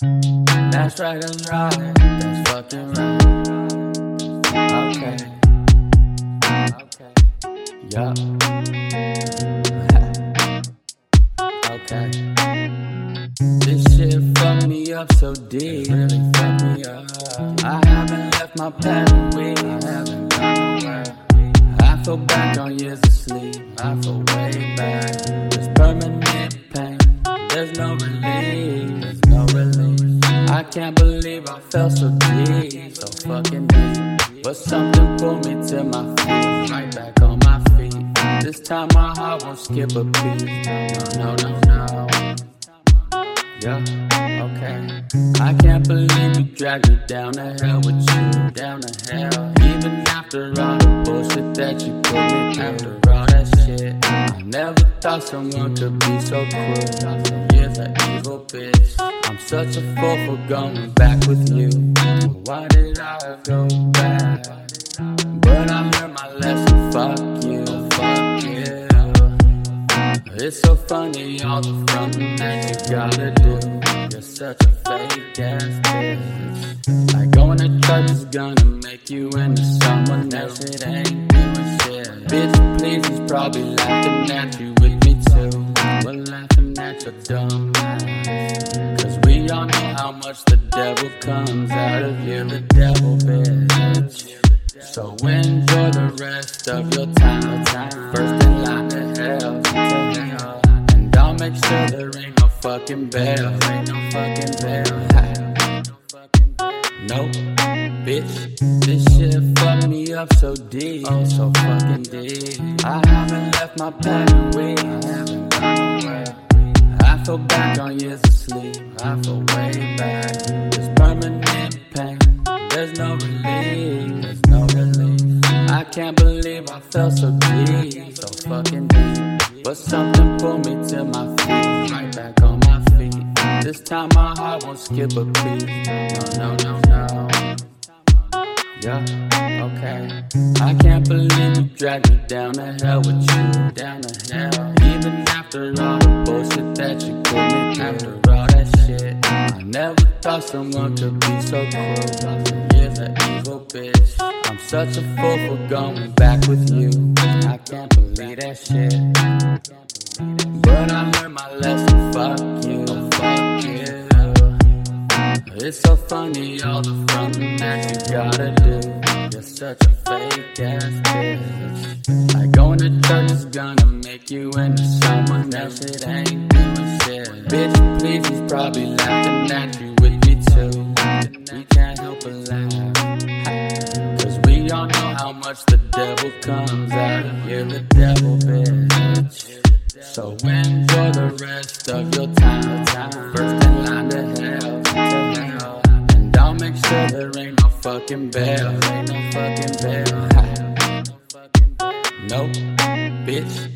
That's right, that's right. That's fucking right. Okay. Okay. Yup. okay. This shit fucked me up so deep. Really fucked me up. I haven't left my past week. I haven't gone. I feel back on years of sleep. I feel way back. There's permanent pain. There's no relief. Can't believe I fell so deep, so fucking deep. But something pulled me to my feet, right back on my feet. This time my heart won't skip a beat. No, no, no, no. Yeah, okay. I can't believe you dragged me down to hell with you, down to hell. Even after all the bullshit that you put me after all that shit. I never thought someone could be so cruel. Years of evil bitch. I'm such a fool for going back with you. Why did I go back? But I learned my lesson. Fuck you, fuck you. It's so funny all the frontin' that you gotta do. You're such a fake ass bitch. Like going to church is gonna make you into someone else. It ain't doing shit. Bitch, please, he's probably laughing at you with me too. We're laughing at your dumb ass. How much the devil comes out of you, the devil bitch. So enjoy the rest of your time. First in line to hell. And I'll make sure there ain't no fucking bail. Ain't no fucking bail. Nope, bitch. This shit fucked me up so deep. Oh, so fucking deep. I haven't left my past week. I back on years of sleep. I feel way back. There's permanent pain. There's no relief. There's no relief. I can't believe I fell so deep, so fucking deep. But something pulled me to my feet, right back on my feet. This time my heart won't skip a beat. No, no, no, no. Yeah, okay. I can't believe you dragged me down to hell with you, down to hell. Even after all the bullshit that thought someone could be so cruel. Of evil bitch. I'm such a fool for going back with you. I can't believe that shit. But I learned my lesson. Fuck you, fuck you. It's so funny all the frontin' that you gotta do. You're such a fake ass bitch. Like going to church is gonna make you into someone else. It ain't doing shit. Bitch, please, he's probably laughing at you much the devil comes out of you, the devil bitch. So enjoy the rest of your time. First in line to hell. And I'll make sure there ain't no fucking bail. Ain't no fucking bail. Nope. Bitch.